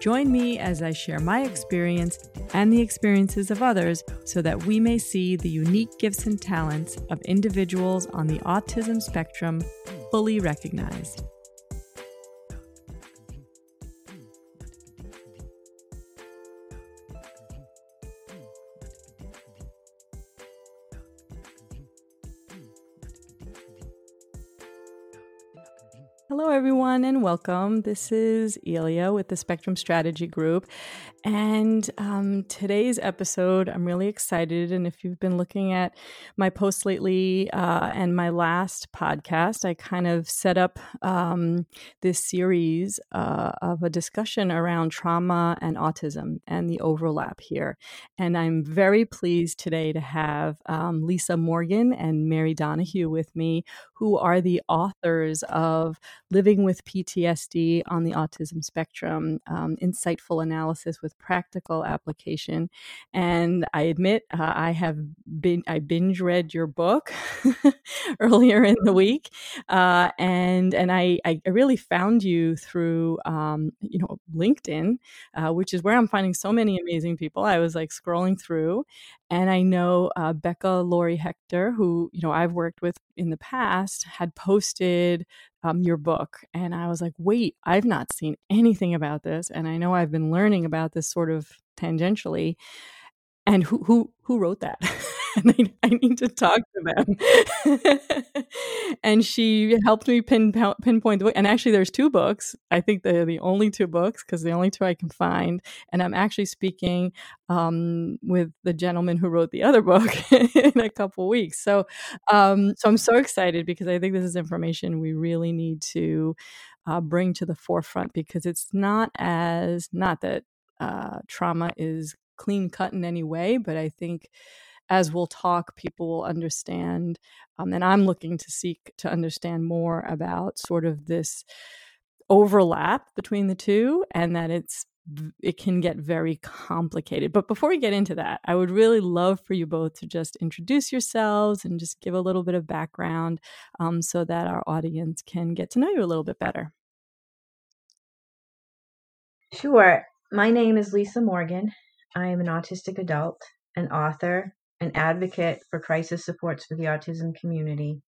Join me as I share my experience and the experiences of others so that we may see the unique gifts and talents of individuals on the autism spectrum fully recognized. Everyone, and welcome. This is Elia with the Spectrum Strategy Group. And um, today's episode, I'm really excited. And if you've been looking at my posts lately uh, and my last podcast, I kind of set up um, this series uh, of a discussion around trauma and autism and the overlap here. And I'm very pleased today to have um, Lisa Morgan and Mary Donahue with me, who are the authors of Living with PTSD on the Autism Spectrum um, Insightful Analysis with Practical Application. And I admit, uh, I have been, I binge read your book earlier in the week. Uh, and and I, I really found you through, um, you know, LinkedIn, uh, which is where I'm finding so many amazing people. I was like scrolling through and I know uh, Becca Lory Hector, who you know I've worked with in the past, had posted um, your book, and I was like, "Wait, I've not seen anything about this," and I know I've been learning about this sort of tangentially. And who who who wrote that? and I, I, need to talk to them. and she helped me pin, pinpoint the book. And actually, there's two books. I think they're the only two books because the only two I can find. And I'm actually speaking um, with the gentleman who wrote the other book in a couple weeks. So, um, so I'm so excited because I think this is information we really need to uh, bring to the forefront because it's not as not that uh, trauma is clean cut in any way, but I think as we'll talk, people will understand. Um, and I'm looking to seek to understand more about sort of this overlap between the two and that it's it can get very complicated. But before we get into that, I would really love for you both to just introduce yourselves and just give a little bit of background um, so that our audience can get to know you a little bit better. Sure. My name is Lisa Morgan. I am an autistic adult, an author, an advocate for crisis supports for the autism community.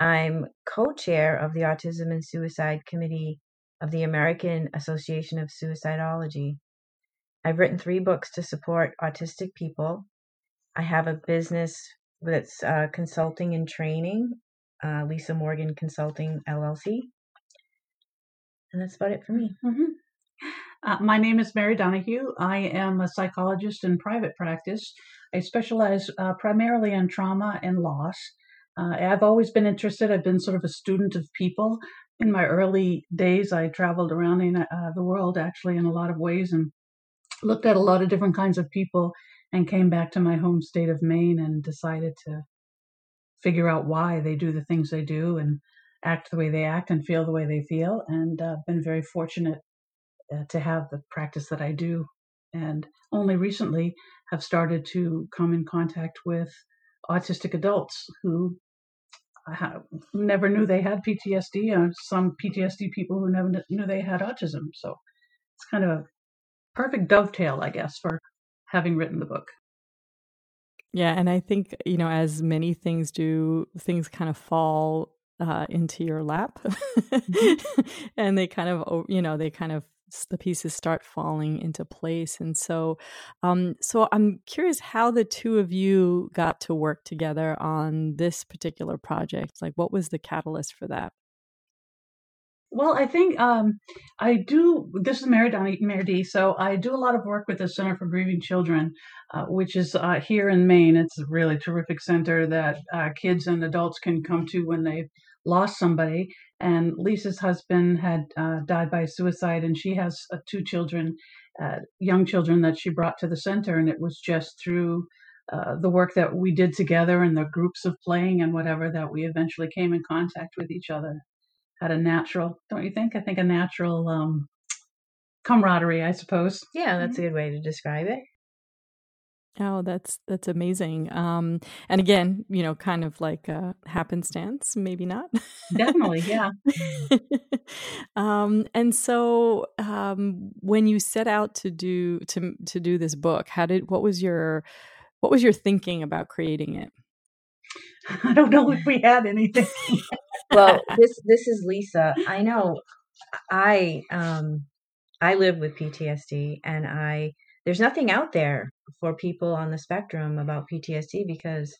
I'm co chair of the Autism and Suicide Committee of the American Association of Suicidology. I've written three books to support autistic people. I have a business that's uh, consulting and training, uh, Lisa Morgan Consulting LLC. And that's about it for me. Mm-hmm. Uh, my name is Mary Donahue. I am a psychologist in private practice. I specialize uh, primarily in trauma and loss. Uh, I've always been interested. I've been sort of a student of people. In my early days, I traveled around the, uh, the world actually in a lot of ways and looked at a lot of different kinds of people and came back to my home state of Maine and decided to figure out why they do the things they do and act the way they act and feel the way they feel. And uh, been very fortunate uh, to have the practice that I do. And only recently have started to come in contact with autistic adults who have, never knew they had PTSD, or some PTSD people who never knew they had autism. So it's kind of a perfect dovetail, I guess, for having written the book. Yeah, and I think, you know, as many things do, things kind of fall uh, into your lap mm-hmm. and they kind of, you know, they kind of the pieces start falling into place and so um so i'm curious how the two of you got to work together on this particular project like what was the catalyst for that well, I think um, I do. This is Mary Donnie, Mary D. So I do a lot of work with the Center for Grieving Children, uh, which is uh, here in Maine. It's a really terrific center that uh, kids and adults can come to when they've lost somebody. And Lisa's husband had uh, died by suicide, and she has uh, two children, uh, young children that she brought to the center. And it was just through uh, the work that we did together and the groups of playing and whatever that we eventually came in contact with each other had a natural, don't you think? I think a natural um, camaraderie, I suppose. Yeah, that's a good way to describe it. Oh, that's that's amazing. Um, and again, you know, kind of like a happenstance, maybe not. Definitely, yeah. um, and so, um, when you set out to do to to do this book, how did what was your what was your thinking about creating it? I don't know if we had anything. well, this this is Lisa. I know I um I live with PTSD and I there's nothing out there for people on the spectrum about PTSD because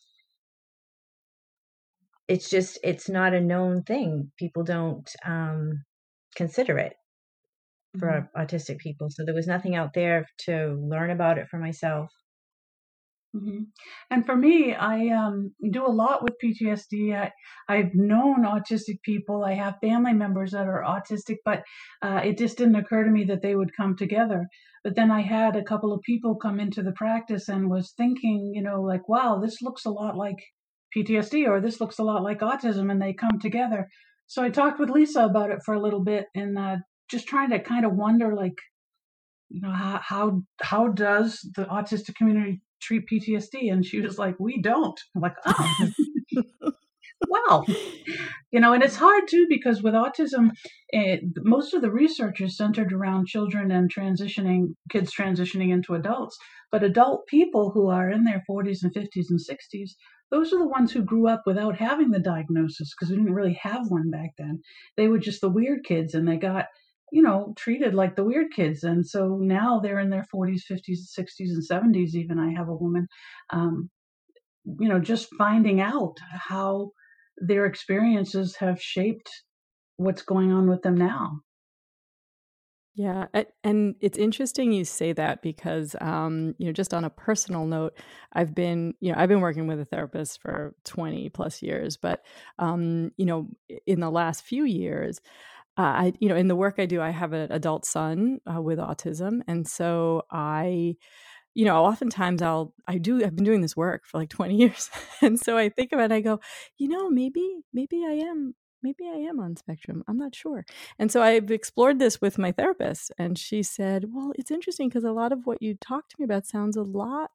it's just it's not a known thing. People don't um, consider it for mm-hmm. autistic people. So there was nothing out there to learn about it for myself. Mm-hmm. And for me, I um, do a lot with PTSD. I, I've known autistic people. I have family members that are autistic, but uh, it just didn't occur to me that they would come together. But then I had a couple of people come into the practice and was thinking, you know, like, wow, this looks a lot like PTSD or this looks a lot like autism, and they come together. So I talked with Lisa about it for a little bit and uh, just trying to kind of wonder, like, you know, how how how does the autistic community treat PTSD? And she was like, we don't. I'm like, oh. wow. You know, and it's hard too because with autism, it, most of the research is centered around children and transitioning, kids transitioning into adults. But adult people who are in their 40s and 50s and 60s, those are the ones who grew up without having the diagnosis because we didn't really have one back then. They were just the weird kids and they got you know, treated like the weird kids. And so now they're in their 40s, 50s, 60s, and 70s. Even I have a woman, um, you know, just finding out how their experiences have shaped what's going on with them now. Yeah, and it's interesting you say that because, um, you know, just on a personal note, I've been, you know, I've been working with a therapist for twenty plus years, but, um, you know, in the last few years, uh, I, you know, in the work I do, I have an adult son uh, with autism, and so I, you know, oftentimes I'll, I do, I've been doing this work for like 20 years. and so I think about it, I go, you know, maybe, maybe I am, maybe I am on spectrum. I'm not sure. And so I've explored this with my therapist, and she said, well, it's interesting because a lot of what you talk to me about sounds a lot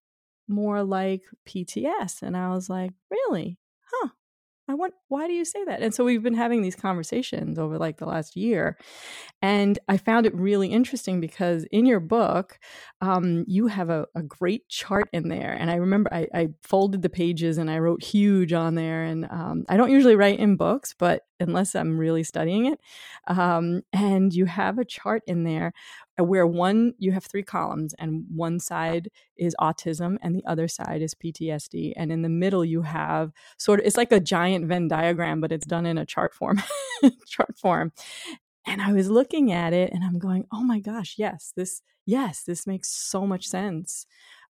more like PTS. And I was like, really? Huh. I want, why do you say that? And so we've been having these conversations over like the last year. And I found it really interesting because in your book, um, you have a, a, great chart in there. And I remember I, I, folded the pages and I wrote huge on there. And um, I don't usually write in books, but unless I'm really studying it. Um, and you have a chart in there where one you have three columns and one side is autism and the other side is PTSD and in the middle you have sort of it's like a giant Venn diagram but it's done in a chart form chart form. And I was looking at it and I'm going oh my gosh yes this yes this makes so much sense.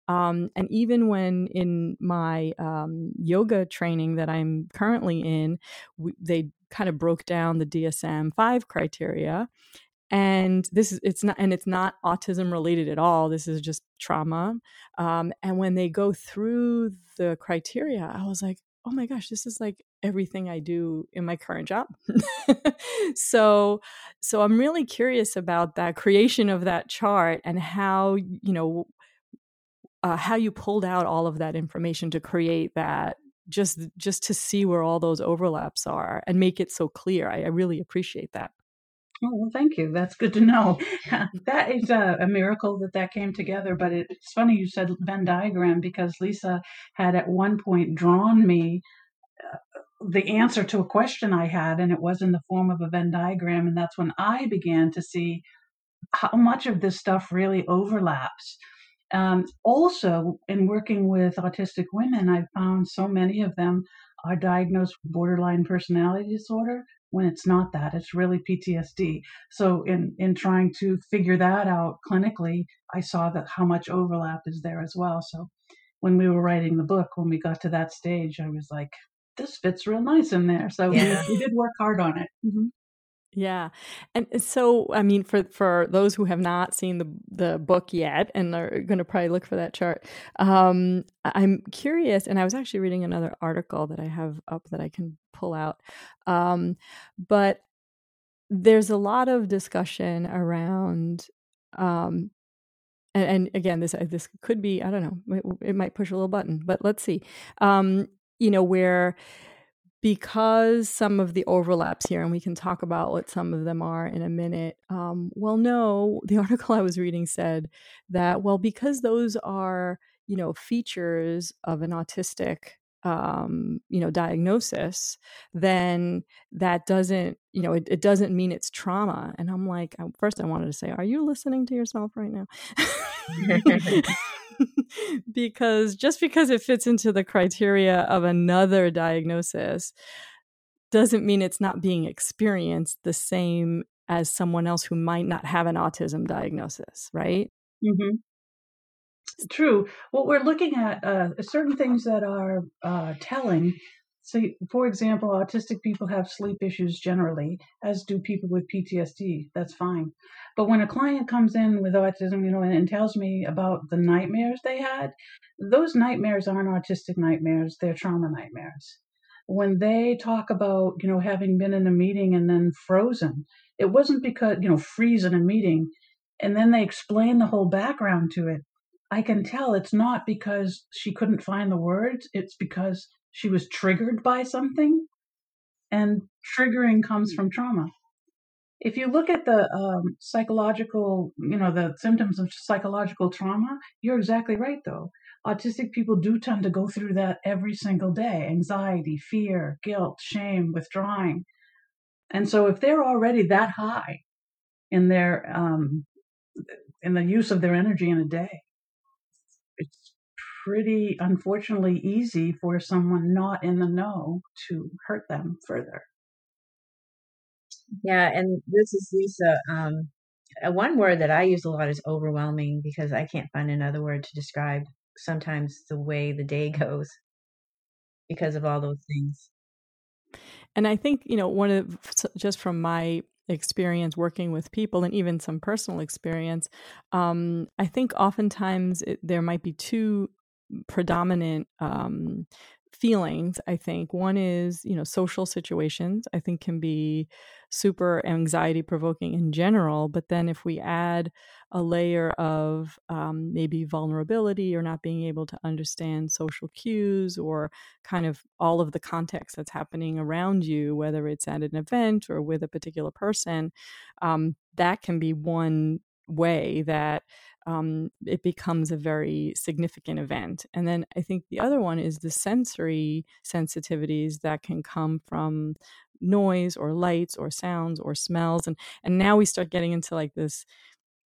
Um, and even when in my um, yoga training that I'm currently in, we, they kind of broke down the DSM 5 criteria and this is it's not and it's not autism related at all this is just trauma um, and when they go through the criteria i was like oh my gosh this is like everything i do in my current job. So so i'm really curious about that creation of that chart and how you know uh, how you pulled out all of that information to create that just just to see where all those overlaps are and make it so clear. I, I really appreciate that Oh, well, thank you. That's good to know. that is a, a, miracle that that came together. But it, it's funny you said Venn diagram because Lisa had at one point drawn me uh, the answer to a question I had, and it was in the form of a Venn diagram. And that's when I began to see how much of this stuff really overlaps. Um, also, in working with autistic women, I found so many of them are diagnosed with borderline personality disorder when it's not that it's really PTSD so in in trying to figure that out clinically I saw that how much overlap is there as well so when we were writing the book when we got to that stage I was like this fits real nice in there so yeah. we, we, did work hard on it mm-hmm. Yeah. And so I mean for for those who have not seen the the book yet and are going to probably look for that chart. Um I'm curious and I was actually reading another article that I have up that I can pull out. Um but there's a lot of discussion around um and, and again this this could be I don't know it, it might push a little button but let's see. Um you know where because some of the overlaps here, and we can talk about what some of them are in a minute. Um, well, no, the article I was reading said that, well, because those are, you know, features of an autistic um, you know diagnosis then that doesn't you know it, it, doesn't mean it's trauma and i'm like first i wanted to say are you listening to yourself right now because just because it fits into the criteria of another diagnosis doesn't mean it's not being experienced the same as someone else who might not have an autism diagnosis, right? Mm-hmm. True. What we're looking at uh, certain things that are uh, telling. So, for example, autistic people have sleep issues generally, as do people with PTSD. That's fine. But when a client comes in with autism, you know, and, and tells me about the nightmares they had, those nightmares aren't autistic nightmares, they're trauma nightmares. When they talk about, you know, having been in a meeting and then frozen, it wasn't because, you know, freeze in a meeting and then they explain the whole background to it. I can tell it's not because she couldn't find the words, it's because she was triggered by something. And triggering comes from trauma if you look at the um, psychological, you know, the symptoms of psychological trauma, you're exactly right, though. Autistic people do tend to go through that every single day anxiety, fear, guilt, shame, withdrawing. And so if they're already that high in their, um, in the use of their energy in a day, pretty unfortunately easy for someone not in the know to hurt them further. Yeah, and this is Lisa. Um, uh, one word that I use a lot is overwhelming because I can't find another word to describe sometimes the way the day goes because of all those things. And I think, you know, one of just from my experience working with people and even some personal experience, um, I think oftentimes it, there might be two predominant um, feelings i think. One is you know social situations i think can be super anxiety provoking in general but then if we add a layer of um, maybe vulnerability or not being able to understand social cues or kind of all of the context that's happening around you whether it's at an event or with a particular person um, that can be one way that um, it becomes a very significant event. And then I think the other one is the sensory sensitivities that can come from noise or lights or sounds or smells. And and now we start getting into like this.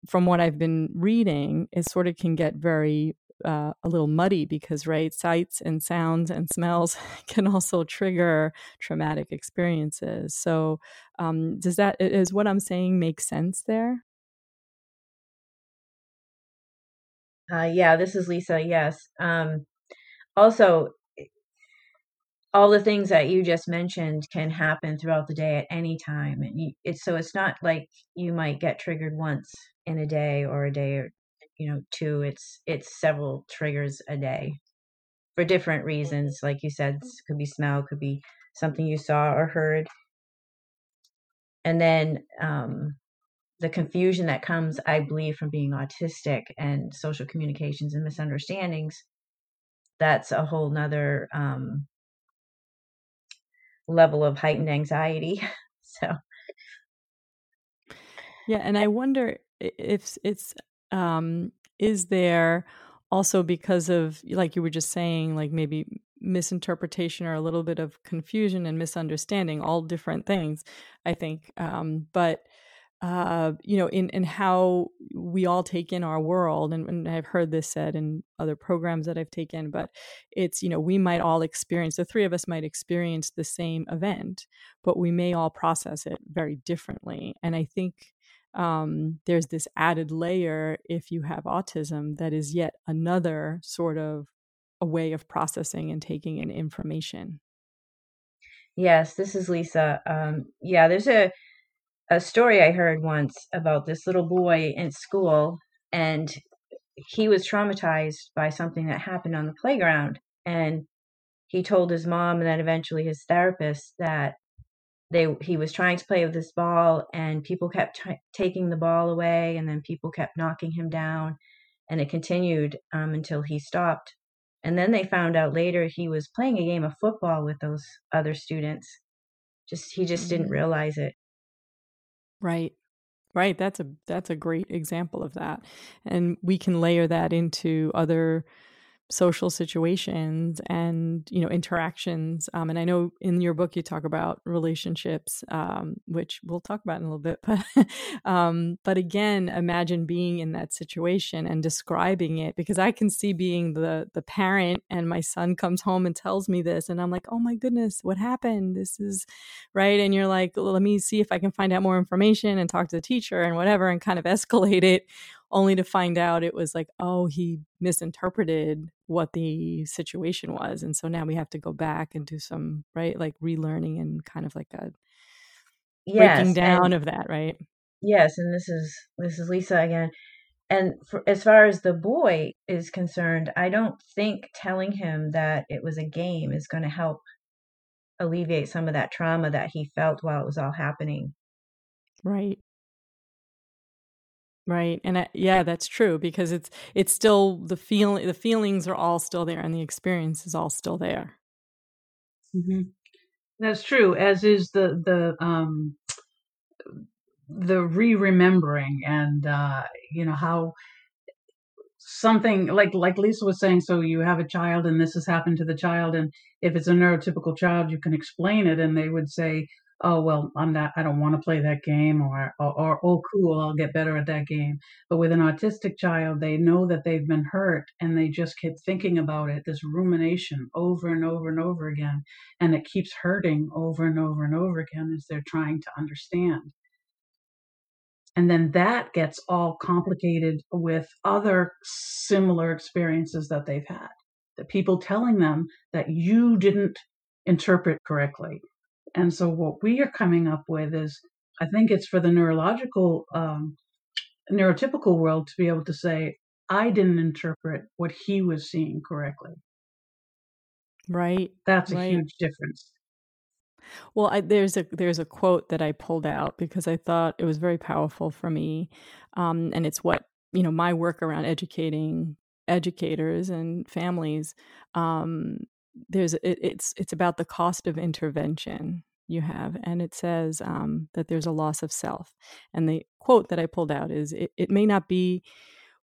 From what I've been reading, it sort of can get very uh, a little muddy because right sights and sounds and smells can also trigger traumatic experiences so um, does that is what i'm saying make sense there Uh, yeah, this is Lisa. Yes. Um, also, all the things that you just mentioned can happen throughout the day at any time, and you, it's so it's not like you might get triggered once in a day or a day or you know two. It's it's several triggers a day for different reasons. Like you said, could be smell, could be something you saw or heard, and then um, the confusion that comes, I believe, from being autistic and social communications and misunderstandings, that's a whole nother um, level of heightened anxiety. so, yeah, and I wonder if it's um, is there also because of like you were just saying, like maybe misinterpretation or a little bit of confusion and misunderstanding, all different things, I think. Um, but uh, you know, in in how we all take in our world, and, and, I've heard this said in other programs that I've taken, but it's you know we might all experience the three of us might experience the same event, but we may all process it very differently, and I think um, there's this added layer if you have autism that is yet another sort of a way of processing and taking in information. Yes, this is Lisa. Um, yeah, there's a a story I heard once about this little boy in school, and he was traumatized by something that happened on the playground. And he told his mom and then eventually his therapist that they he was trying to play with this ball and people kept t- taking the ball away and then people kept knocking him down and it continued um, until he stopped and then they found out later he was playing a game of football with those other students just he just didn't Mhm. realize it Right. Right. That's a that's a great example of that. And we can layer that into other social situations and you know interactions um, and i know in your book you talk about relationships um, which we'll talk about in a little bit but um, but again imagine being in that situation and describing it because i can see being the the parent and my son comes home and tells me this and i'm like oh my goodness what happened? This is right? And you're like let me see if i can find out more information and talk to the teacher and whatever and kind of escalate it only to find out it was like, oh, he misinterpreted what the situation was. And so now we have to go back and do some, right, like relearning and kind of like a breaking yes down and of that, right? yes and this is this is lisa again and for, as far as the boy is concerned i don't think telling him that it was a game is going to help alleviate some of that trauma that he felt while it was all happening Right. Right. And I, yeah, that's true because it's it's still the feel the feelings are all still there and the experience is all still there. hmm That's true, as is the the um, the re-remembering and uh, you know how something like like Lisa was saying. So you have a child, and this has happened to the child, and if it's a neurotypical child, you can explain it, and they would say, "Oh well, I'm not. I don't want to play that game," or, or or "Oh cool, I'll get better at that game." But with an autistic child, they know that they've been hurt, and they just keep thinking about it. This rumination over and over and over again, and it keeps hurting over and over and over again as they're trying to understand. And then that gets all complicated with other similar experiences that they've had. The people telling them that you didn't interpret correctly. And so what we are coming up with is, I think it's for the neurological, um, neurotypical world to be able to say, I didn't interpret what he was seeing correctly. Right. That's a Right. huge difference. Well, I, there's a there's a quote that I pulled out because I thought it was very powerful for me, um, and it's what you know my work around educating educators and families. Um, there's it, it's it's about the cost of intervention you have, and it says um, that there's a loss of self. And the quote that I pulled out is, "It, it may not be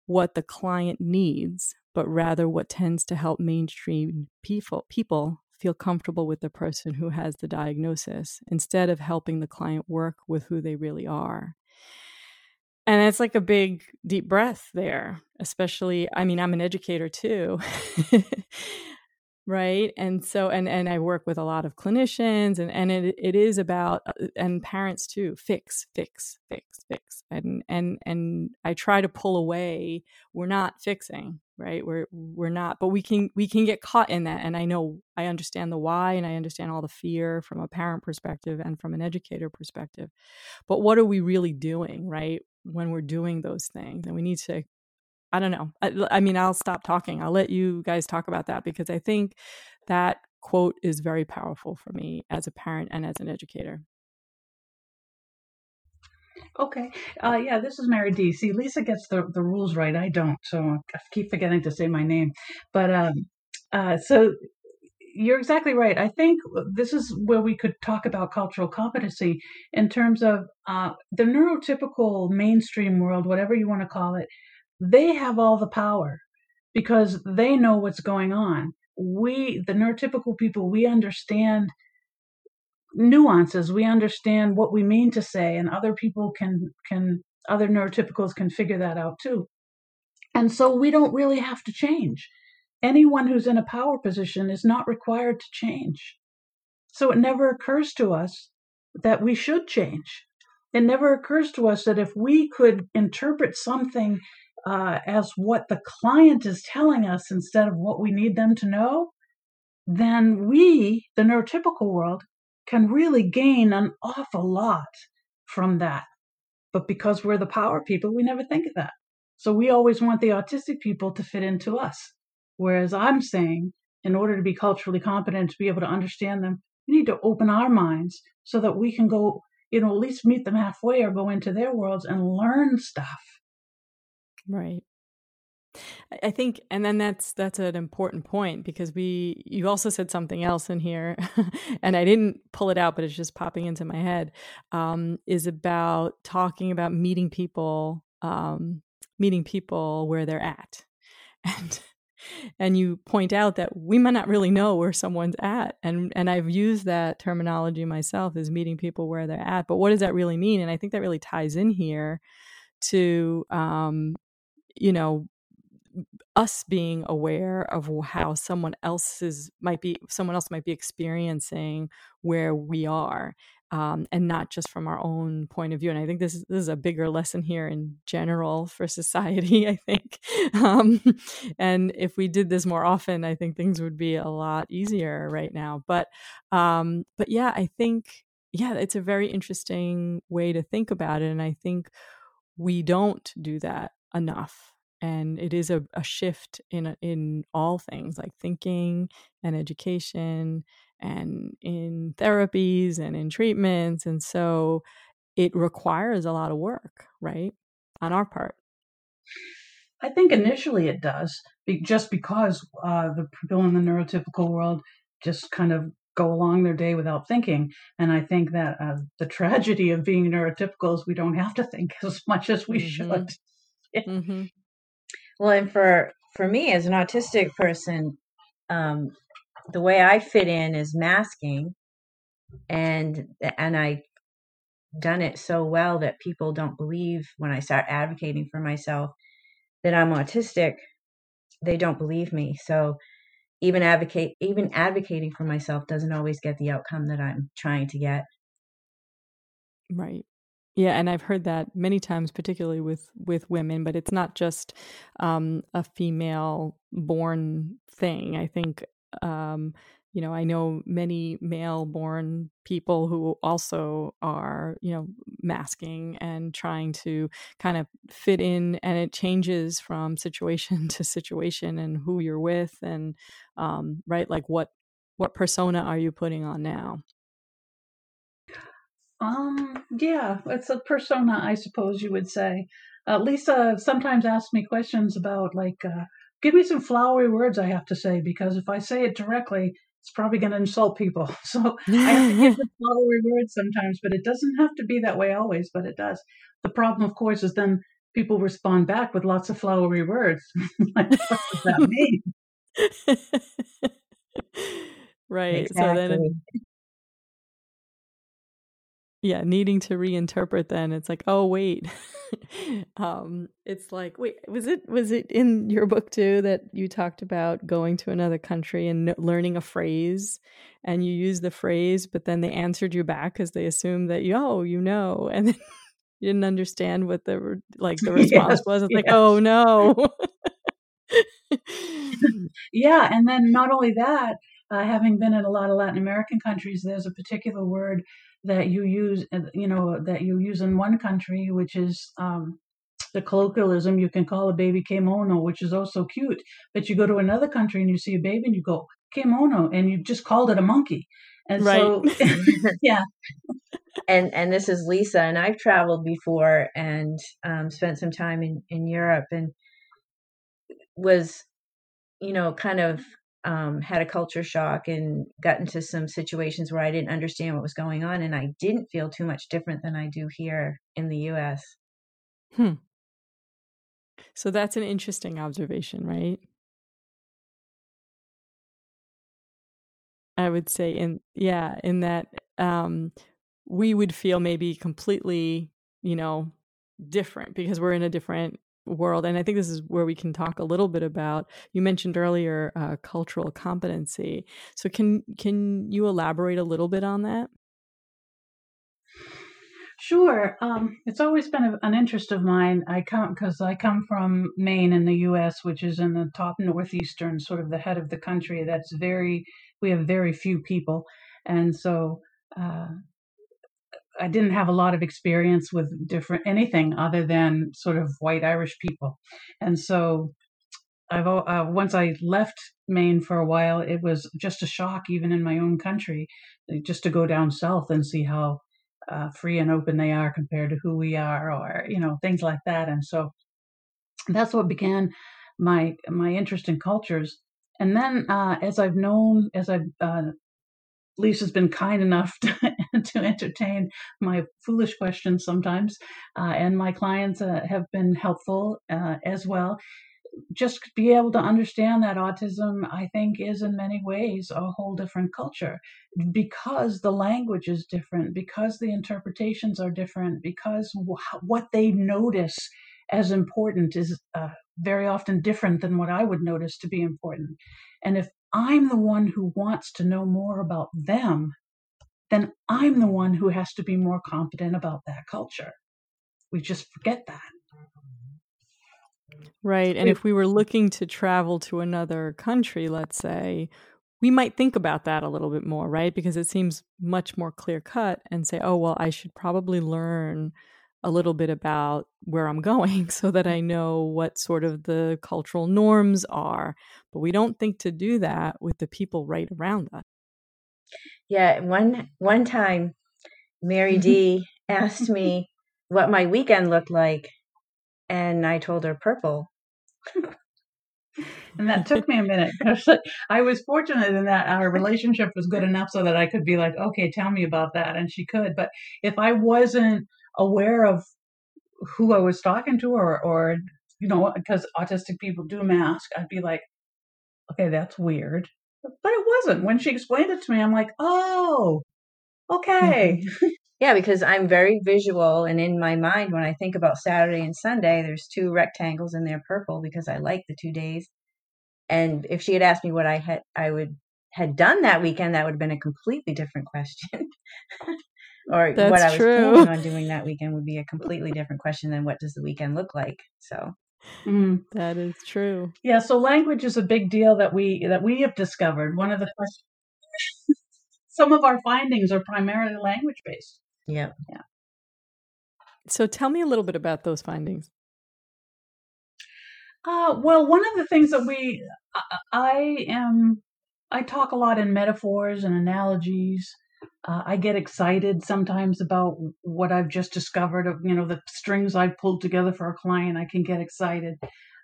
what the client needs, but rather what tends to help mainstream people people." feel comfortable with the person who has the diagnosis instead of helping the client work with who they really are. And it's like a big deep breath there, especially I mean I'm an educator too. right? And so and and I work with a lot of clinicians and and it it is about uh, and parents too, fix, fix, fix, fix. And and and I try to pull away, we're not fixing right we're we're not but we can we can get caught in that and i know i understand the why and i understand all the fear from a parent perspective and from an educator perspective but what are we really doing right when we're doing those things and we need to i don't know i, I mean i'll stop talking i'll let you guys talk about that because i think that quote is very powerful for me as a parent and as an educator Okay. Uh, yeah, this is Mary D. See, Lisa gets the, the rules right. I don't. So I keep forgetting to say my name. But um, uh, so you're exactly right. I think this is where we could talk about cultural competency in terms of uh, the neurotypical mainstream world, whatever you want to call it. They have all the power because they know what's going on. We, the neurotypical people, we understand nuances. We understand what we mean to say and other people can can other neurotypicals can figure that out too. And so we don't really have to change. Anyone who's in a power position is not required to change. So it never occurs to us that we should change. It never occurs to us that if we could interpret something uh, as what the client is telling us instead of what we need them to know then we the neurotypical world can really gain an awful lot from that. But because we're the power people, we never think of that. So we always want the autistic people to fit into us. Whereas I'm saying, in order to be culturally competent, to be able to understand them, we need to open our minds so that we can go, you know, at least meet them halfway or go into their worlds and learn stuff. Right. I think, and then that's that's an important point because we you also said something else in here, and I didn't pull it out, but it's just popping into my head. Um, is about talking about meeting people, um, meeting people where they're at, and and you point out that we might not really know where someone's at, and and I've used that terminology myself as meeting people where they're at. But what does that really mean? And I think that really ties in here to um, you know us being aware of how someone else's might be someone else might be experiencing where we are um, and not just from our own point of view and i think this is, this is a bigger lesson here in general for society i think um, and if we did this more often i think things would be a lot easier right now but um, but yeah i think yeah it's a very interesting way to think about it and i think we don't do that enough and it is a, a shift in in all things like thinking and education and in therapies and in treatments and so it requires a lot of work right on our part i think initially it does just because uh, the people in the neurotypical world just kind of go along their day without thinking and i think that uh, the tragedy of being neurotypical is we don't have to think as much as we mm-hmm. should mm-hmm. Well, and for for me as an autistic person, um, the way I fit in is masking, and and I done it so well that people don't believe when I start advocating for myself that I'm autistic. They don't believe me. So even advocate even advocating for myself doesn't always get the outcome that I'm trying to get. Right. Yeah, and I've heard that many times, particularly with with women. But it's not just um, a female born thing. I think um, you know I know many male born people who also are you know masking and trying to kind of fit in, and it changes from situation to situation and who you're with, and um, right, like what what persona are you putting on now? Um, yeah, it's a persona, I suppose you would say. Uh, Lisa sometimes asks me questions about, like, uh, give me some flowery words I have to say, because if I say it directly, it's probably going to insult people. So I have to give the flowery words sometimes, but it doesn't have to be that way always, but it does. The problem, of course, is then people respond back with lots of flowery words. what does that mean? right. Exactly. So then yeah needing to reinterpret then it's like oh wait um it's like wait was it was it in your book too that you talked about going to another country and learning a phrase and you use the phrase but then they answered you back because they assumed that yo oh, you know and then you didn't understand what the like the response yes, was it's yes. like oh no yeah and then not only that uh, having been in a lot of latin american countries there's a particular word that you use, uh, you know, that you use in one country, which is um, the colloquialism. You can call a baby kemono, which is also cute. But you go to another country and you see a baby and you go kemono, and you just called it a monkey. And right. so, yeah. And and this is Lisa, and I've traveled before and um, spent some time in in Europe, and was, you know, kind of um, had a culture shock and got into some situations where I didn't understand what was going on, and I didn't feel too much different than I do here in the U.S. Hmm. So that's an interesting observation, right? I would say in yeah, in that um we would feel maybe completely, you know, different because we're in a different world and i think this is where we can talk a little bit about you mentioned earlier uh, cultural competency so can can you elaborate a little bit on that Sure. Um, it's always been a, an interest of mine. I come because I come from Maine in the U.S., which is in the top northeastern, sort of the head of the country. That's very we have very few people, and so uh, I didn't have a lot of experience with different anything other than sort of white Irish people, and so I've uh, once I left Maine for a while, it was just a shock, even in my own country, just to go down south and see how uh, free and open they are compared to who we are, or you know things like that. And so that's what began my my interest in cultures. And then uh, as I've known, as I've uh, Lisa's been kind enough to, to entertain my foolish questions sometimes, uh, and my clients uh, have been helpful uh, as well just be able to understand that autism, I think, is in many ways a whole different culture because the language is different, because the interpretations are different, because what they notice as important is uh, very often different than what I would notice to be important. And if I'm the one who wants to know more about them, then I'm the one who has to be more competent about that culture. We just forget that. Right. And if we were looking to travel to another country, let's say, we might think about that a little bit more, right? Because it seems much more clear cut and say, oh, well, I should probably learn a little bit about where I'm going so that I know what sort of the cultural norms are. But we don't think to do that with the people right around us. Yeah, one one time Mary D asked me what my weekend looked like and I told her purple. and that took me a minute. I was fortunate in that our relationship was good enough so that I could be like, okay, tell me about that. And she could. But if I wasn't aware of who I was talking to or, or you know, because autistic people do mask, I'd be like, okay, that's weird. But it wasn't. When she explained it to me, I'm like, oh, okay. Mm-hmm. Yeah, because I'm very visual, and in my mind, when I think about Saturday and Sunday, there's two rectangles and they're purple because I like the two days. And if she had asked me what I had, I would had done that weekend, that would have been a completely different question. or That's what I was true. planning on doing that weekend would be a completely different question than what does the weekend look like. So Mm. That is true. Yeah, so language is a big deal that we that we have discovered. One of the questions, some of our findings are primarily language based. Yeah. Yeah, So tell me a little bit about those findings. Uh, well, one of the things that we, I, I am, I talk a lot in metaphors and analogies. Uh, I get excited sometimes about what I've just discovered of, you know, the strings I've pulled together for a client. I can get excited.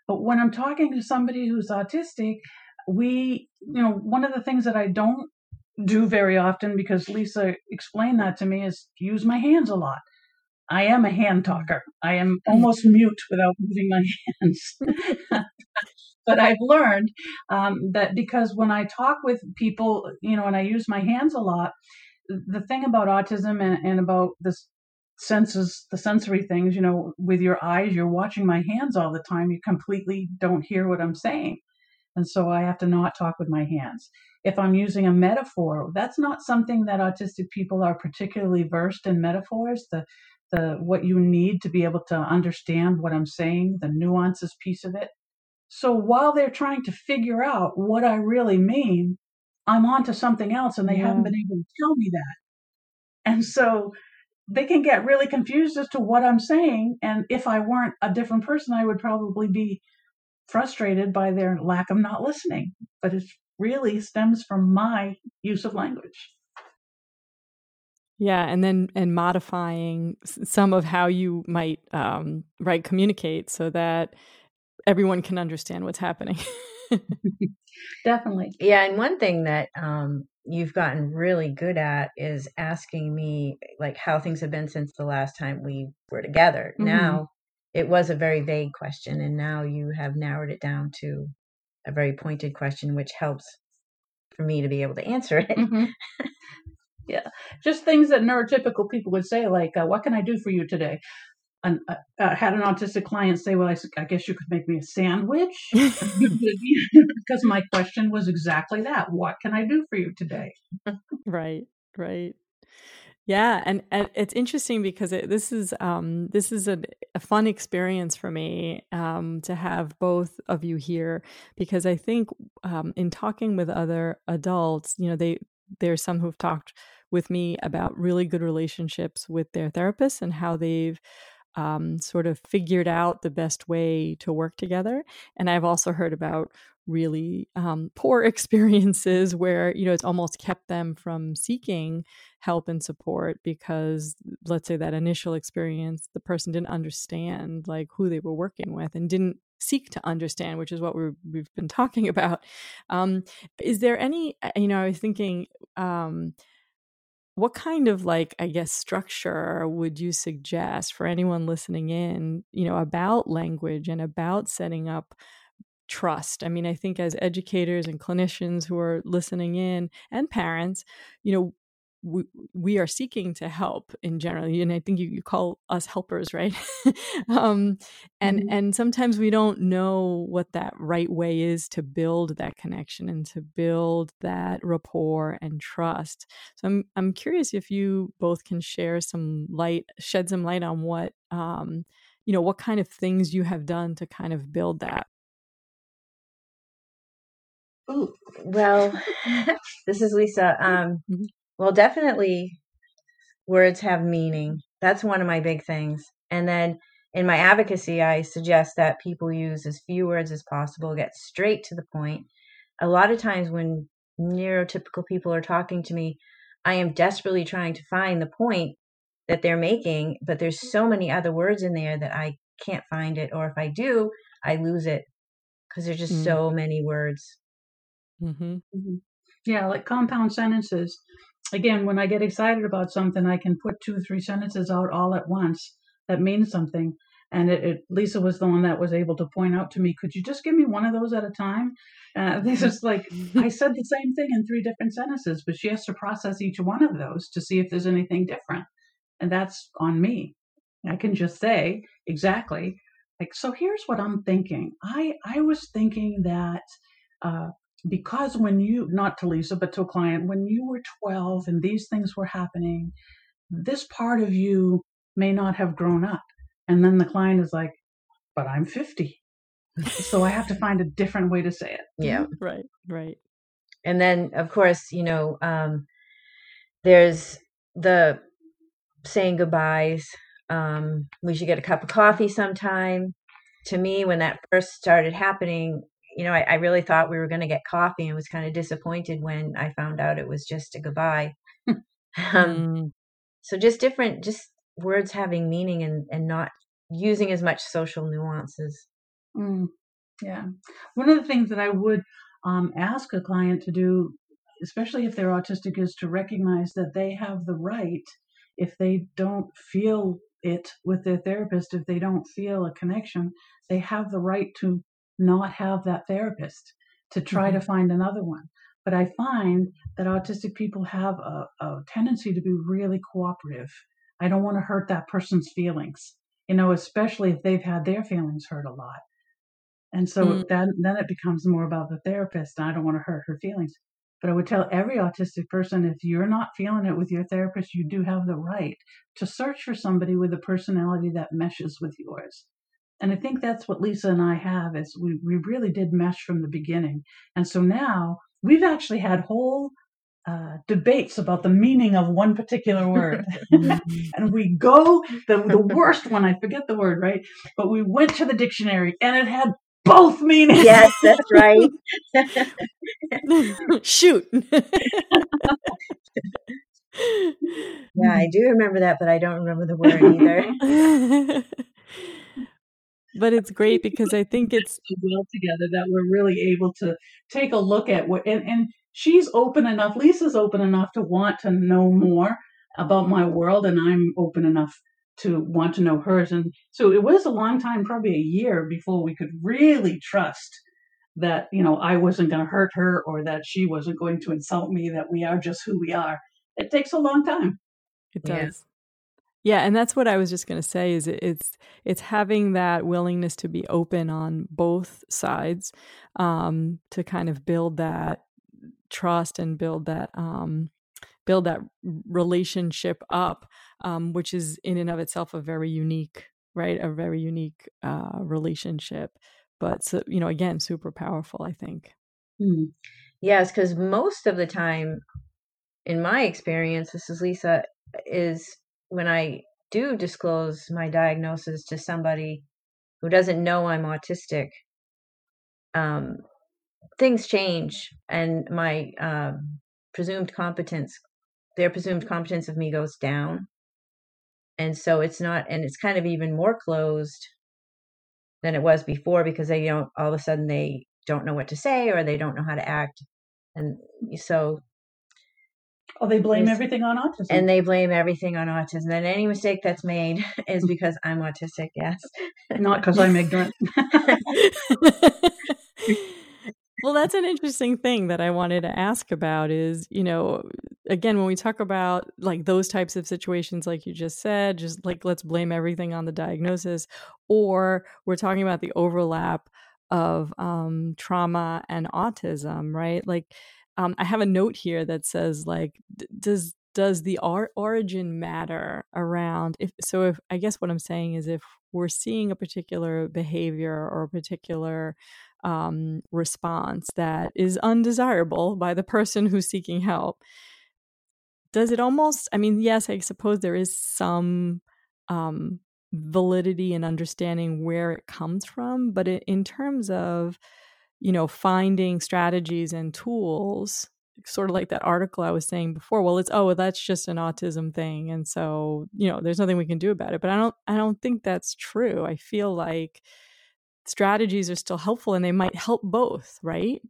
But when I'm talking to somebody who's autistic, we, you know, one of the things that I don't do very often because Lisa explained that to me is use my hands a lot. I am a hand talker. I am almost mute without moving my hands. but I've learned um, that because when I talk with people, you know, and I use my hands a lot, the thing about autism and, and about this senses, the sensory things, you know, with your eyes, you're watching my hands all the time. You completely don't hear what I'm saying. And so I have to not talk with my hands. If I'm using a metaphor, that's not something that autistic people are particularly versed in metaphors. The the what you need to be able to understand what I'm saying, the nuances piece of it. So while they're trying to figure out what I really mean, I'm on to something else and they haven't been able to tell me that. And so they can get really confused as to what I'm saying. And if I weren't a different person, I would probably be frustrated by their lack of not listening. But it really stems from my use of language. Yeah, and then and modifying some of how you might um, right communicate so that everyone can understand what's happening. Definitely. yeah. And one thing that um, you've gotten really good at is asking me like how things have been since the last time we were together. Mhm. Now it was a very vague question, and now you have narrowed it down to a very pointed question, which helps for me to be able to answer it. Mhm. yeah, just things that neurotypical people would say, like, uh, "What can I do for you today?" And uh, uh, had an autistic client say, "Well, I guess you could make me a sandwich," because my question was exactly that: "What can I do for you today?" right, right. Yeah, and, and it's interesting because it, this is um, this is a, a fun experience for me um, to have both of you here because I think um, in talking with other adults, you know, they there's some who've talked with me about really good relationships with their therapists and how they've um, sort of figured out the best way to work together. And I've also heard about really um, poor experiences where you know it's almost kept them from seeking help and support because let's say that initial experience the person didn't understand like who they were working with and didn't seek to understand which is what we have been talking about um, is there any uh, you know i was thinking um, what kind of like i guess structure would you suggest for anyone listening in you know about language and about setting up trust. I mean, I think as educators and clinicians who are listening in and parents, you know, we, we are seeking to help in general and i think you, you call us helpers right um, and mm-hmm. and sometimes we don't know what that right way is to build that connection and to build that rapport and trust so i'm i'm curious if you both can share some light shed some light on what um, you know what kind of things you have done to kind of build that Ooh, well, this is Lisa. Um, mm-hmm. Well, definitely words have meaning. That's one of my big things. And then in my advocacy, I suggest that people use as few words as possible, get straight to the point. A lot of times when neurotypical people are talking to me, I am desperately trying to find the point that they're making, but there's so many other words in there that I can't find it. Or if I do, I lose it because there's just mm. so many words. Mm-hmm. Mm-hmm. Yeah, like compound sentences. Again, when I get excited about something, I can put two or three sentences out all at once that mean something. And it, it, Lisa was the one that was able to point out to me, could you just give me one of those at a time? Uh, this is like, I said the same thing in three different sentences, but she has to process each one of those to see if there's anything different. And that's on me. I can just say exactly, like, so here's what I'm thinking. I, I was thinking that uh, because when you, not to Lisa, but to a client, when you were 12 and these things were happening, this part of you may not have grown up. And then the client is like, but I'm 50. so I have to find a different way to say it. Yeah. Right, right. And then, of course, you know, um, there's the saying goodbyes. Um, we should get a cup of coffee sometime. To me, when that first started happening, you know, I, I really thought we were going to get coffee and was kind of disappointed when I found out it was just a goodbye. um, mm. So just different, just words having meaning and, and not using as much social nuances. Mm. Yeah. One of the things that I would um, ask a client to do, especially if they're autistic, is to recognize that they have the right, if they don't feel it with their therapist, if they don't feel a connection, they have the right to not have that therapist to try mm-hmm. to find another one. But I find that autistic people have a, a tendency to be really cooperative. I don't want to hurt that person's feelings, you know, especially if they've had their feelings hurt a lot. And so mm. then, then it becomes more about the therapist. and I don't want to hurt her feelings. But I would tell every autistic person if you're not feeling it with your therapist, you do have the right to search for somebody with a personality that meshes with yours. And I think that's what Lisa and I have is we, we really did mesh from the beginning. And so now we've actually had whole uh, debates about the meaning of one particular word. and we go, the, the worst one, I forget the word, right? But we went to the dictionary and it had both meanings. Yes, that's right. Shoot. yeah, I do remember that, but I don't remember the word either but it's great because I think it's well together that we're really able to take a look at what and, and she's open enough, Lisa's open enough to want to know more about my world and I'm open enough to want to know hers. And so it was a long time, probably a year before we could really trust that, you know, I wasn't going to hurt her or that she wasn't going to insult me, that we are just who we are. It takes a long time. It does. Yeah, and that's what I was just going to say is it's it's having that willingness to be open on both sides um, to kind of build that trust and build that um, build that relationship up, um, which is in and of itself a very unique, right? A very unique uh, relationship, but so, you know, again, super powerful. I think. Mm. Yes, because most of the time in my experience, this is Lisa, is when I do disclose my diagnosis to somebody who doesn't know I'm autistic, um, things change and my um, presumed competence, their presumed competence of me goes down. And so it's not, and it's kind of even more closed than it was before because they don't, all of a sudden they don't know what to say or they don't know how to act. And so Oh, they blame Yes. everything on autism. and they blame everything on autism and any mistake that's made is because i'm autistic yes not because I'm ignorant. well, that's an interesting thing that I wanted to ask about is, you know, again, when we talk about like those types of situations, like you just said, just like let's blame everything on the diagnosis, or we're talking about the overlap of um, trauma and autism, right? Like, um, I have a note here that says, like, d- does does the or- origin matter around if so if i guess what i'm saying is if we're seeing a particular behavior or a particular um, response that is undesirable by the person who's seeking help does it almost i mean yes i suppose there is some um, validity and understanding where it comes from but in terms of you know finding strategies and tools sort of like that article i was saying before well it's oh that's just an autism thing and so you know there's nothing we can do about it. But i don't i don't think that's true. I feel like strategies are still helpful and they might help both right?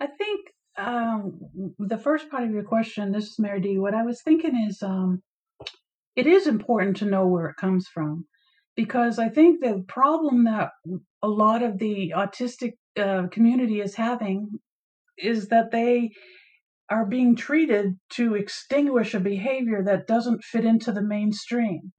I think um, the first part of your question, this is Mary D. What I was thinking is, um, it is important to know where it comes from, because I think the problem that a lot of the autistic uh, community is having is that they are being treated to extinguish a behavior that doesn't fit into the mainstream,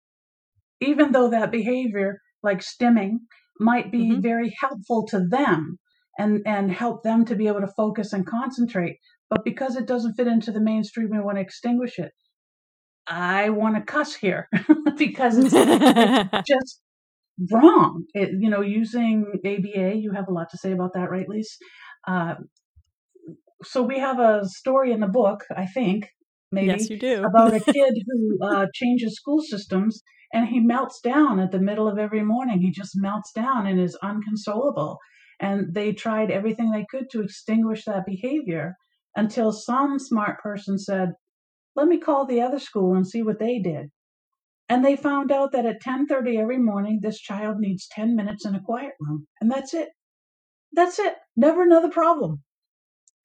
even though that behavior, like stimming, might be Mhm. very helpful to them and and help them to be able to focus and concentrate. But because it doesn't fit into the mainstream, we want to extinguish it. I want to cuss here because it's, it's just wrong. It, you know, using ABA, you have a lot to say about that, right, Lise? Uh, so we have a story in the book, I think, maybe, yes you do about a kid who uh, changes school systems and he melts down at the middle of every morning. He just melts down and is unconsolable. And they tried everything they could to extinguish that behavior until some smart person said, "Let me call the other school and see what they did." And they found out that at 10:30 every morning this child needs 10 minutes in a quiet room, and that's it. That's it. Never another problem.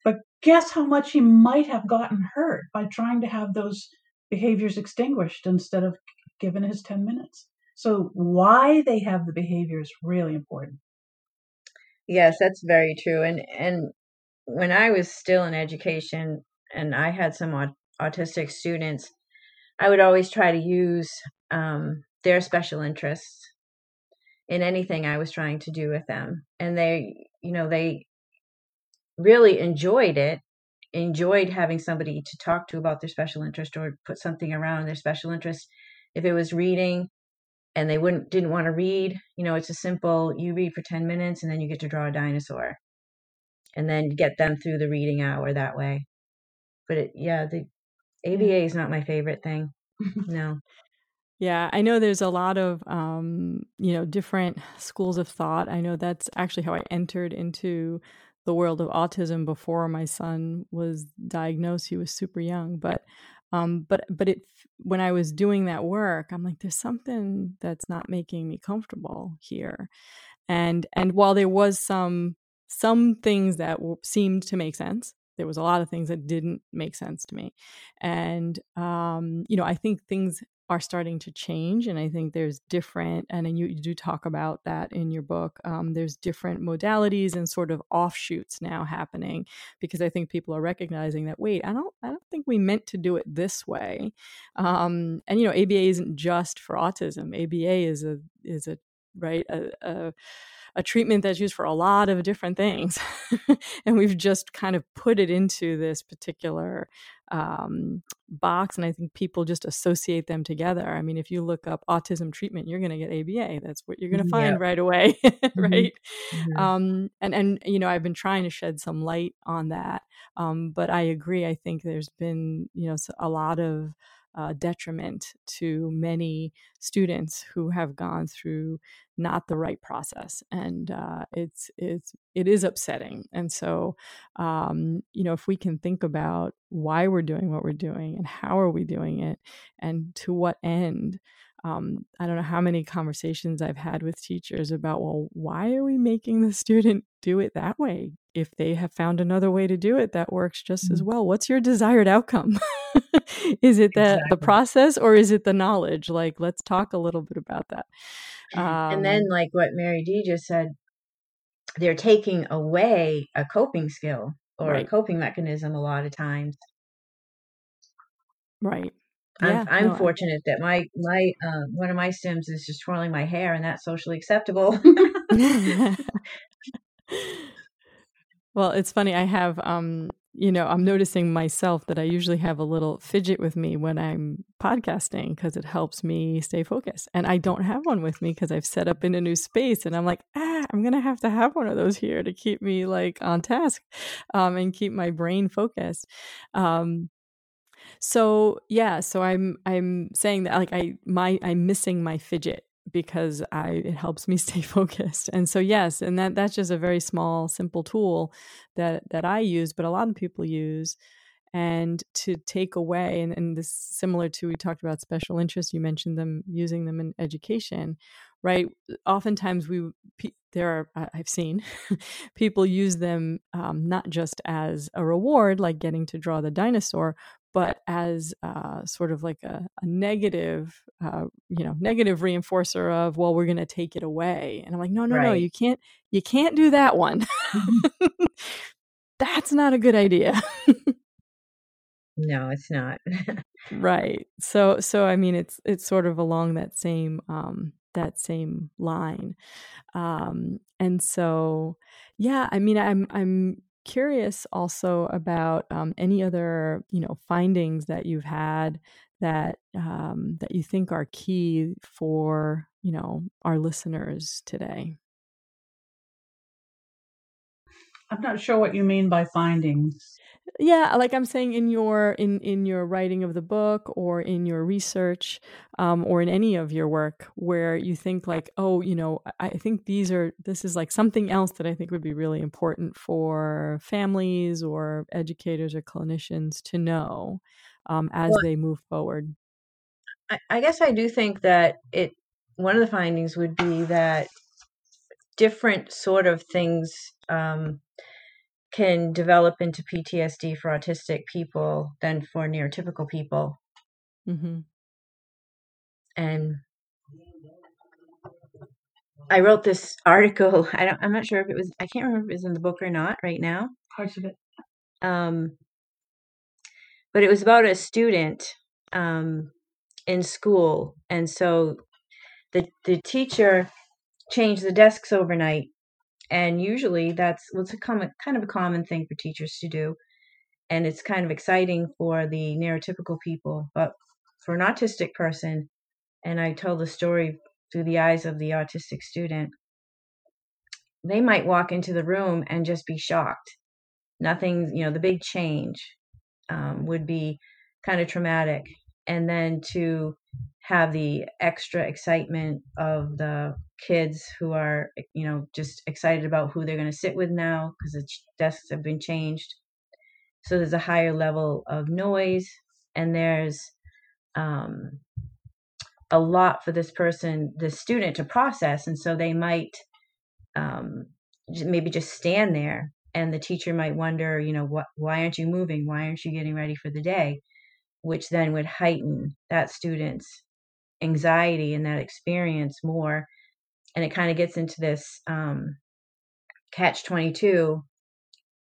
But guess how much he might have gotten hurt by trying to have those behaviors extinguished instead of given his 10 minutes. So why they have the behavior is really important. yes that's very true and and when i was still in education and i had some autistic students i would always try to use um, their special interests in anything i was trying to do with them. And they you know they really enjoyed it enjoyed having somebody to talk to about their special interest or put something around their special interest. If it was reading and they wouldn't didn't want to read you know it's a simple you read for 10 minutes and then you get to draw a dinosaur. And then get them through the reading hour that way. But it, yeah the aba is not my favorite thing no Yeah, I know there's a lot of um, you know, different schools of thought. I know that's actually how I entered into the world of autism before my son was diagnosed. He was super young, but um but but it when I was doing that work, I'm like there's something that's not making me comfortable here. And and while there was some some things that w- seemed to make sense, there was a lot of things that didn't make sense to me. And um you know, I think things are starting to change and i think there's different and you, you do talk about that in your book um, there's different modalities and sort of offshoots now happening because i think people are recognizing that wait i don't i don't think we meant to do it this way um, and you know aba isn't just for autism aba is a is a right? A, a, a treatment that's used for a lot of different things. And we've just kind of put it into this particular um, box and i think people just associate them together. I mean if you look up autism treatment you're going to get aba that's what you're going to find right away Mm-hmm. right? Mhm. um, and and you know i've been trying to shed some light on that um, but i agree i think there's been you know a lot of uh, detriment to many students who have gone through not the right process and uh, it's it's it is upsetting. And so um, you know if we can think about why we're doing what we're doing and how are we doing it and to what end um, I don't know how many conversations I've had with teachers about, well, why are we making the student do it that way? If they have found another way to do it that works just as Mhm. well, what's your desired outcome? is it the, the process or is it the knowledge? Like, let's talk a little bit about that. and then, Um, like what Mary D just said, they're taking away a coping skill or Right. a coping mechanism a lot of times. right. I'm, I'm no, I- fortunate that my my uh, one of my stims is just twirling my hair, and that's socially acceptable. well, it's funny. I have, um, you know, I'm noticing myself that I usually have a little fidget with me when I'm podcasting because it helps me stay focused. And I don't have one with me because I've set up in a new space, and I'm like, ah, I'm gonna have to have one of those here to keep me like on task, um, and keep my brain focused. Um, so yeah, so I'm I'm saying that like I my I'm missing my fidget because I it helps me stay focused. And so yes, and that that's just a very small simple tool that that I use, but a lot of people use and to take away and, and this similar to we talked about special interests you mentioned them using them in education right oftentimes we there are i've seen people use them um, not just as a reward like getting to draw the dinosaur but as uh, sort of like a, a negative uh, you know negative reinforcer of well we're going to take it away and i'm like no no no you can't you can't do that one. That's not a good idea. No, it's not. right. So so i mean it's it's sort of along that same um that same line. Um and so yeah i mean i'm i'm curious also about um, any other you know findings that you've had that um that you think are key for you know our listeners today I'm not sure what you mean by findings. Yeah like i'm saying in your in in your writing of the book or in your research um, or in any of your work where you think like oh you know I, think these are this is like something else that i think would be really important for families or educators or clinicians to know um, as Well- they move forward I, I guess I do think that it. One of the findings would be that different sort of things um, can develop into PTSD for autistic people than for neurotypical people, Mm-hmm. and I wrote this article. I don't. I'm not sure if it was. I can't remember if it was in the book or not right now. Parts of it. Um, but it was about a student um, in school, and so the the teacher changed the desks overnight, and usually that's what's a common kind of a common thing for teachers to do, and it's kind of exciting for the neurotypical people, but for an autistic person, and I tell the story through the eyes of the autistic student, they might walk into the room and just be shocked. Nothing, you know, the big change um, would be kind of traumatic. And then to have the extra excitement of the kids who are, you know, just excited about who they're going to sit with now because the desks have been changed. So there's a higher level of noise, and there's um, a lot for this person, the student, to process. And so they might um, maybe just stand there, and the teacher might wonder, you know, what, why aren't you moving? Why aren't you getting ready for the day? Which then would heighten that student's anxiety and that experience more. And it kind of gets into this um, catch 22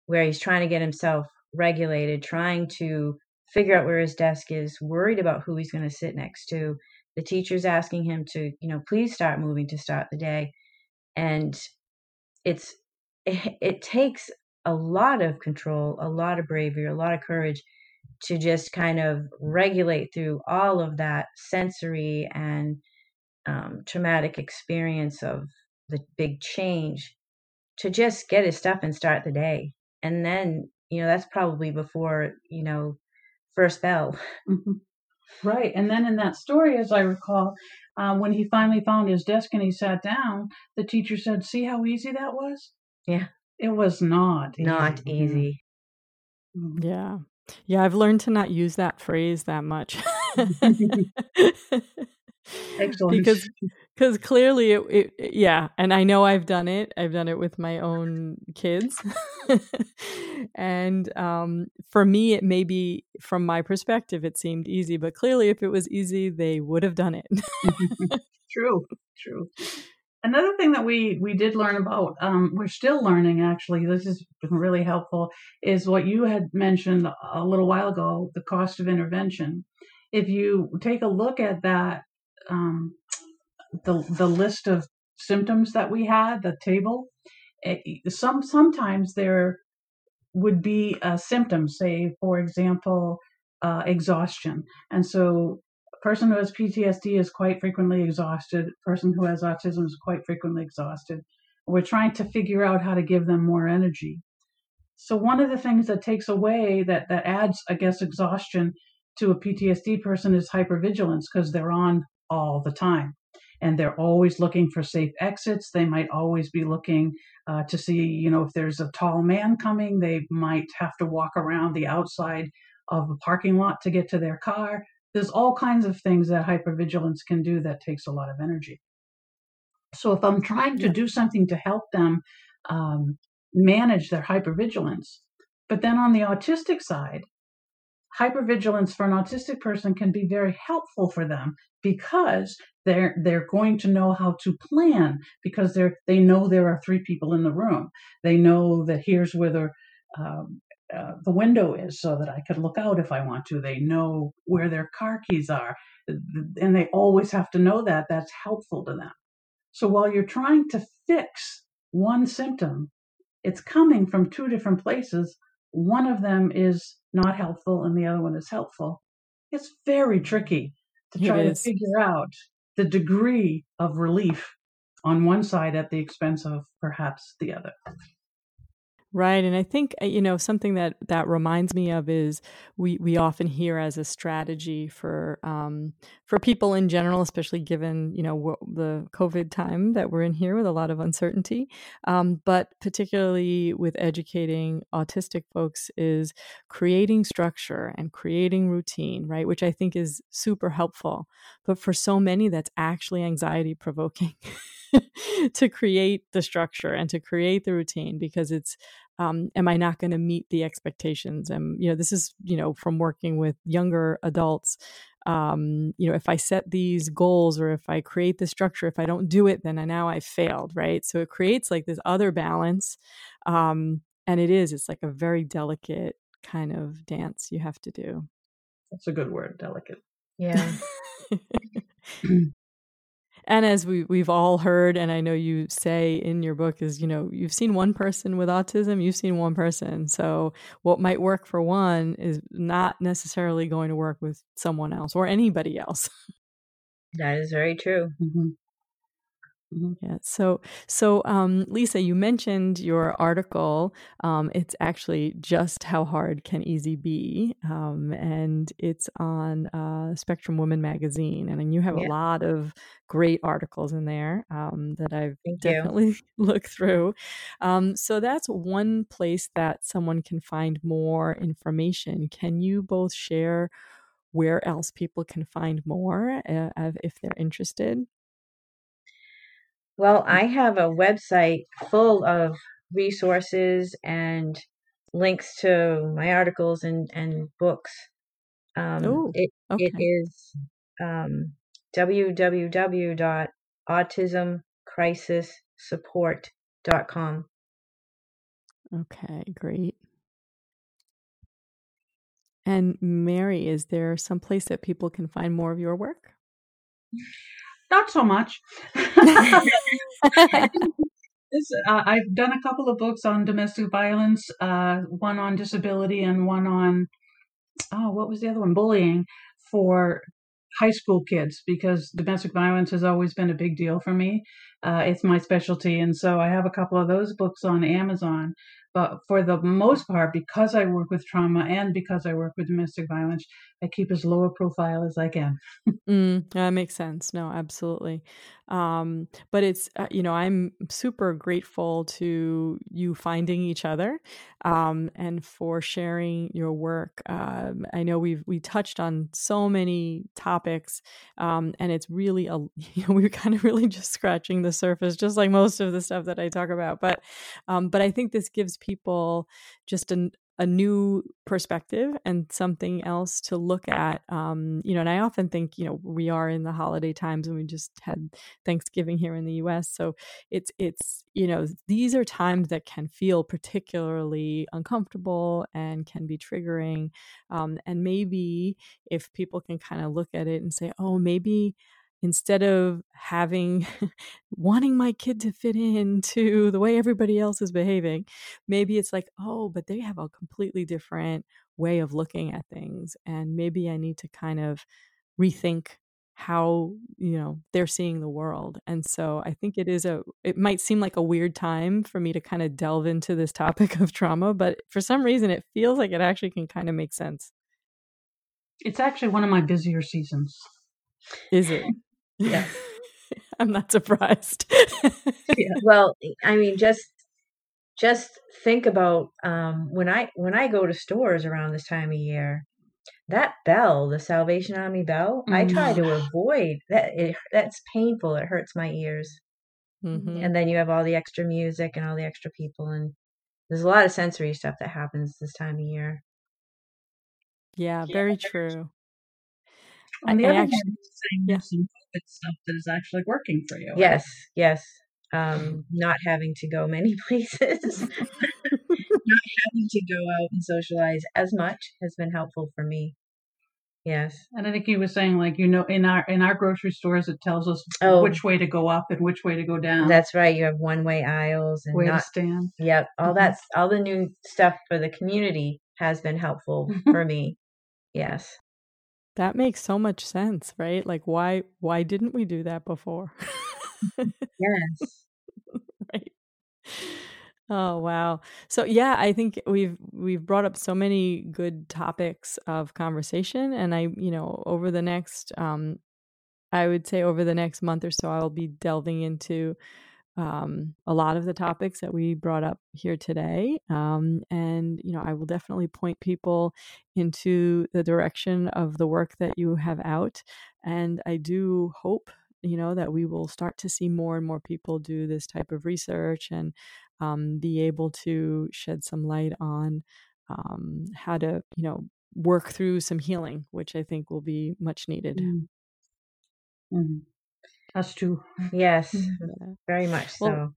where he's trying to get himself regulated, trying to figure out where his desk is, worried about who he's going to sit next to, the teacher's asking him to, you know, please start moving to start the day. And it's it, it takes a lot of control, a lot of bravery, a lot of courage to just kind of regulate through all of that sensory and um, traumatic experience of the big change to just get his stuff and start the day. And then, you know, that's probably before, you know, first bell. Mm-hmm. Right. And then in that story, as I recall, uh, when he finally found his desk and he sat down, the teacher said, See how easy that was? Yeah. It was not. Not easy. easy. Mm-hmm. Yeah. Yeah, I've learned to not use that phrase that much. Excellent. because because clearly it, it, yeah and i know i've done it. I've done it with my own kids. And um, for me it may be from my perspective it seemed easy but clearly if it was easy they would have done it. True. True another thing that we we did learn about um, we're still learning actually this been really helpful is what you had mentioned a little while ago the cost of intervention. If you take a look at that um, the the list of symptoms that we had, the table, it, some sometimes there would be a symptom, say for example, uh, exhaustion, and so person who has PTSD is quite frequently exhausted. Person who has autism is quite frequently exhausted. We're trying to figure out how to give them more energy. So one of the things that takes away that that adds, I guess, exhaustion to a PTSD person is hypervigilance because they're on all the time. And they're always looking for safe exits. They might always be looking uh, to see, you know, if there's a tall man coming, they might have to walk around the outside of a parking lot to get to their car. There's all kinds of things that hypervigilance can do that takes a lot of energy. So if I'm trying to do something to help them um, manage their hypervigilance, but then on the autistic side, hypervigilance for an autistic person can be very helpful for them because they're they're going to know how to plan because they're they know there are three people in the room. They know that here's where the um, uh, the window is so that I could look out if I want to. They know where their car keys are, and they always have to know that. That's helpful to them. So while you're trying to fix one symptom, it's coming from two different places. One of them is not helpful and the other one is helpful. It's very tricky to try to figure out the degree of relief on one side at the expense of perhaps the other. Right, and I think uh, you know something that that reminds me of is we we often hear as a strategy for um, for people in general, especially given you know the COVID time that we're in here with a lot of uncertainty, um, but particularly with educating autistic folks is creating structure and creating routine, right? Which I think is super helpful, but for so many that's actually anxiety provoking. to create the structure and to create the routine because it's um, am i not going to meet the expectations? And you know this is you know from working with younger adults um, you know if i set these goals or if i create the structure if i don't do it then I, now i failed right? So it creates like this other balance um, and it is it's like a very delicate kind of dance you have to do. That's a good word delicate. Yeah and as we we've all heard and i know you say in your book is you know you've seen one person with autism you've seen one person. So what might work for one is not necessarily going to work with someone else or anybody else. That is very true. Mm-hmm. Mm-hmm. Yeah. So, so um, Lisa, you mentioned your article. Um, it's actually just how hard can easy be, um, and it's on uh, Spectrum Woman magazine. And you have yeah. a lot of great articles in there um, that I've Thank definitely looked through. Um, so that's one place that someone can find more information. Can you both share? Where else people can find more uh, if they're interested? Well, I have a website full of resources and links to my articles and, and books. Um, Ooh, it, okay. it is um, www.autismcrisissupport.com. Okay, great. And Mary, is there some place that people can find more of your work? Not so much. This, uh, I've done a couple of books on domestic violence, uh, one on disability and one on, oh, what was the other one? Bullying for high school kids because domestic violence has always been a big deal for me. Uh, it's my specialty. And so I have a couple of those books on Amazon. But for the most part, because I work with trauma and because I work with domestic violence, I keep as low a profile as I can. mm, that makes sense. No, absolutely. Um, but it's uh, you know I'm super grateful to you finding each other um, and for sharing your work. Um, I know we've we touched on so many topics, um, and it's really a you know we're kind of really just scratching the surface, just like most of the stuff that I talk about. But um, but I think this gives people just an, a new perspective and something else to look at. Um, you know, and I often think, you know, we are in the holiday times and we just had Thanksgiving here in the US. So it's it's, you know, these are times that can feel particularly uncomfortable and can be triggering. Um, and maybe if people can kind of look at it and say, oh, maybe instead of having wanting my kid to fit into the way everybody else is behaving maybe it's like oh but they have a completely different way of looking at things and maybe i need to kind of rethink how you know they're seeing the world. And so i think it is a it might seem like a weird time for me to kind of delve into this topic of trauma but for some reason it feels like it actually can kind of make sense. It's actually one of my busier seasons. Is it yeah. I'm not surprised. yeah. Well, I mean, just just think about um, when I when I go to stores around this time of year. That bell, the Salvation Army bell, mm. I try to avoid that. It, that's painful. It hurts my ears. Mm-hmm. And then you have all the extra music and all the extra people, and there's a lot of sensory stuff that happens this time of year. Yeah, very true. On the I, other I actually, hand, saying yeah. some COVID stuff that is actually working for you. Yes, yes. Um, not having to go many places, not having to go out and socialize as much has been helpful for me. Yes. And I think he was saying like you know in our in our grocery stores it tells us oh, which way to go up and which way to go down. That's right. You have one way aisles and way not, to stand. Yep. All mm-hmm. that's all the new stuff for the community has been helpful for me. Yes. That makes so much sense, right? Like why why didn't we do that before? yes. right. Oh wow. So yeah, I think we've we've brought up so many good topics of conversation and I, you know, over the next um I would say over the next month or so I'll be delving into um, a lot of the topics that we brought up here today. Um, and, you know, I will definitely point people into the direction of the work that you have out. And I do hope, you know, that we will start to see more and more people do this type of research and um, be able to shed some light on um, how to, you know, work through some healing, which I think will be much needed. Mm-hmm. Us too. Yes, very much so. Well,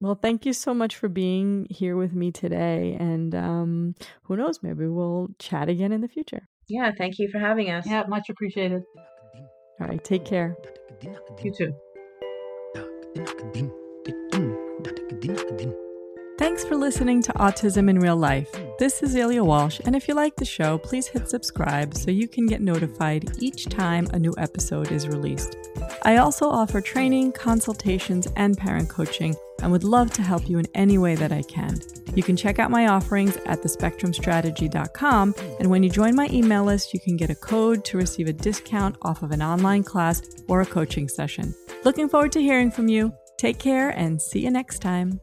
well, thank you so much for being here with me today. And um, who knows, maybe we'll chat again in the future. Yeah, thank you for having us. Yeah, much appreciated. All right, take care. You too. Thanks for listening to Autism in Real Life. This is Ilya Walsh, and if you like the show, please hit subscribe so you can get notified each time a new episode is released. I also offer training, consultations, and parent coaching, and would love to help you in any way that I can. You can check out my offerings at thespectrumstrategy.com, and when you join my email list, you can get a code to receive a discount off of an online class or a coaching session. Looking forward to hearing from you. Take care and see you next time.